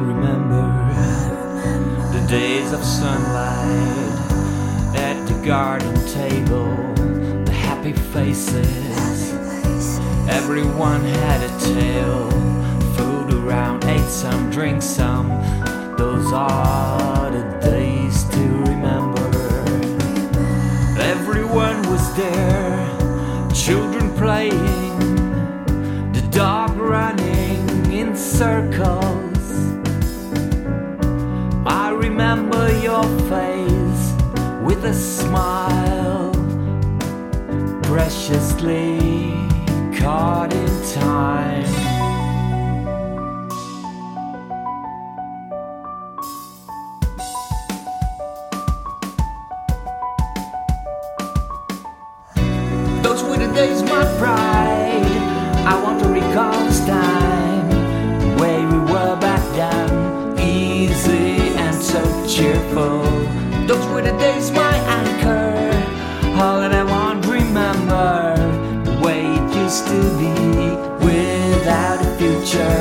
remember, the days of sunlight at the garden table, the happy faces. Everyone had a tale, food around, ate some, drink some. Those are the days to remember. Everyone was there, children playing, the dog running in circles. Remember your face with a smile, preciously caught in time. Those were the days, my pride. I want to recall this time, cheerful. Those were the days, my anchor. All that I want remember, the way it used to be, without a future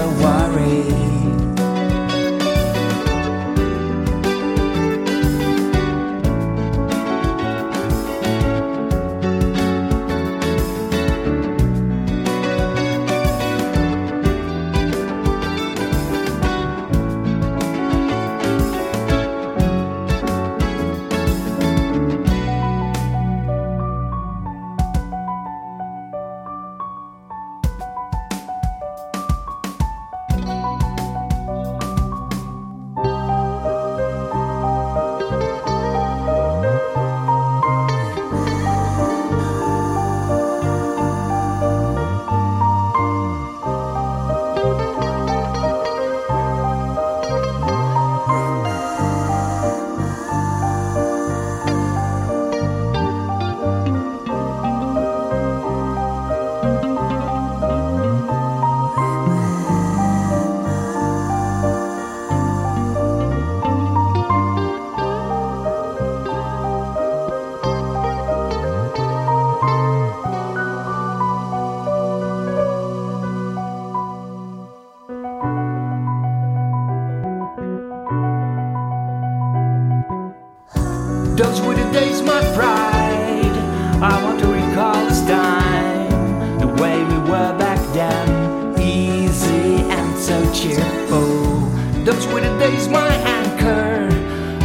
Those were the days, my pride. I want to recall this time, the way we were back then, easy and so cheerful. Those were the days, my anchor.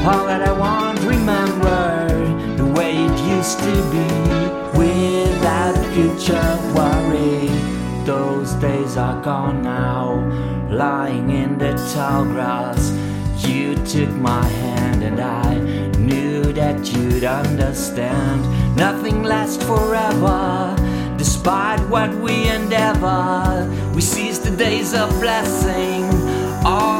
All that I want remember, the way it used to be, without future worry. Those days are gone now, lying in the tall grass. You took my hand and I you'd understand. Nothing lasts forever, despite what we endeavor. We seize the days of blessing, all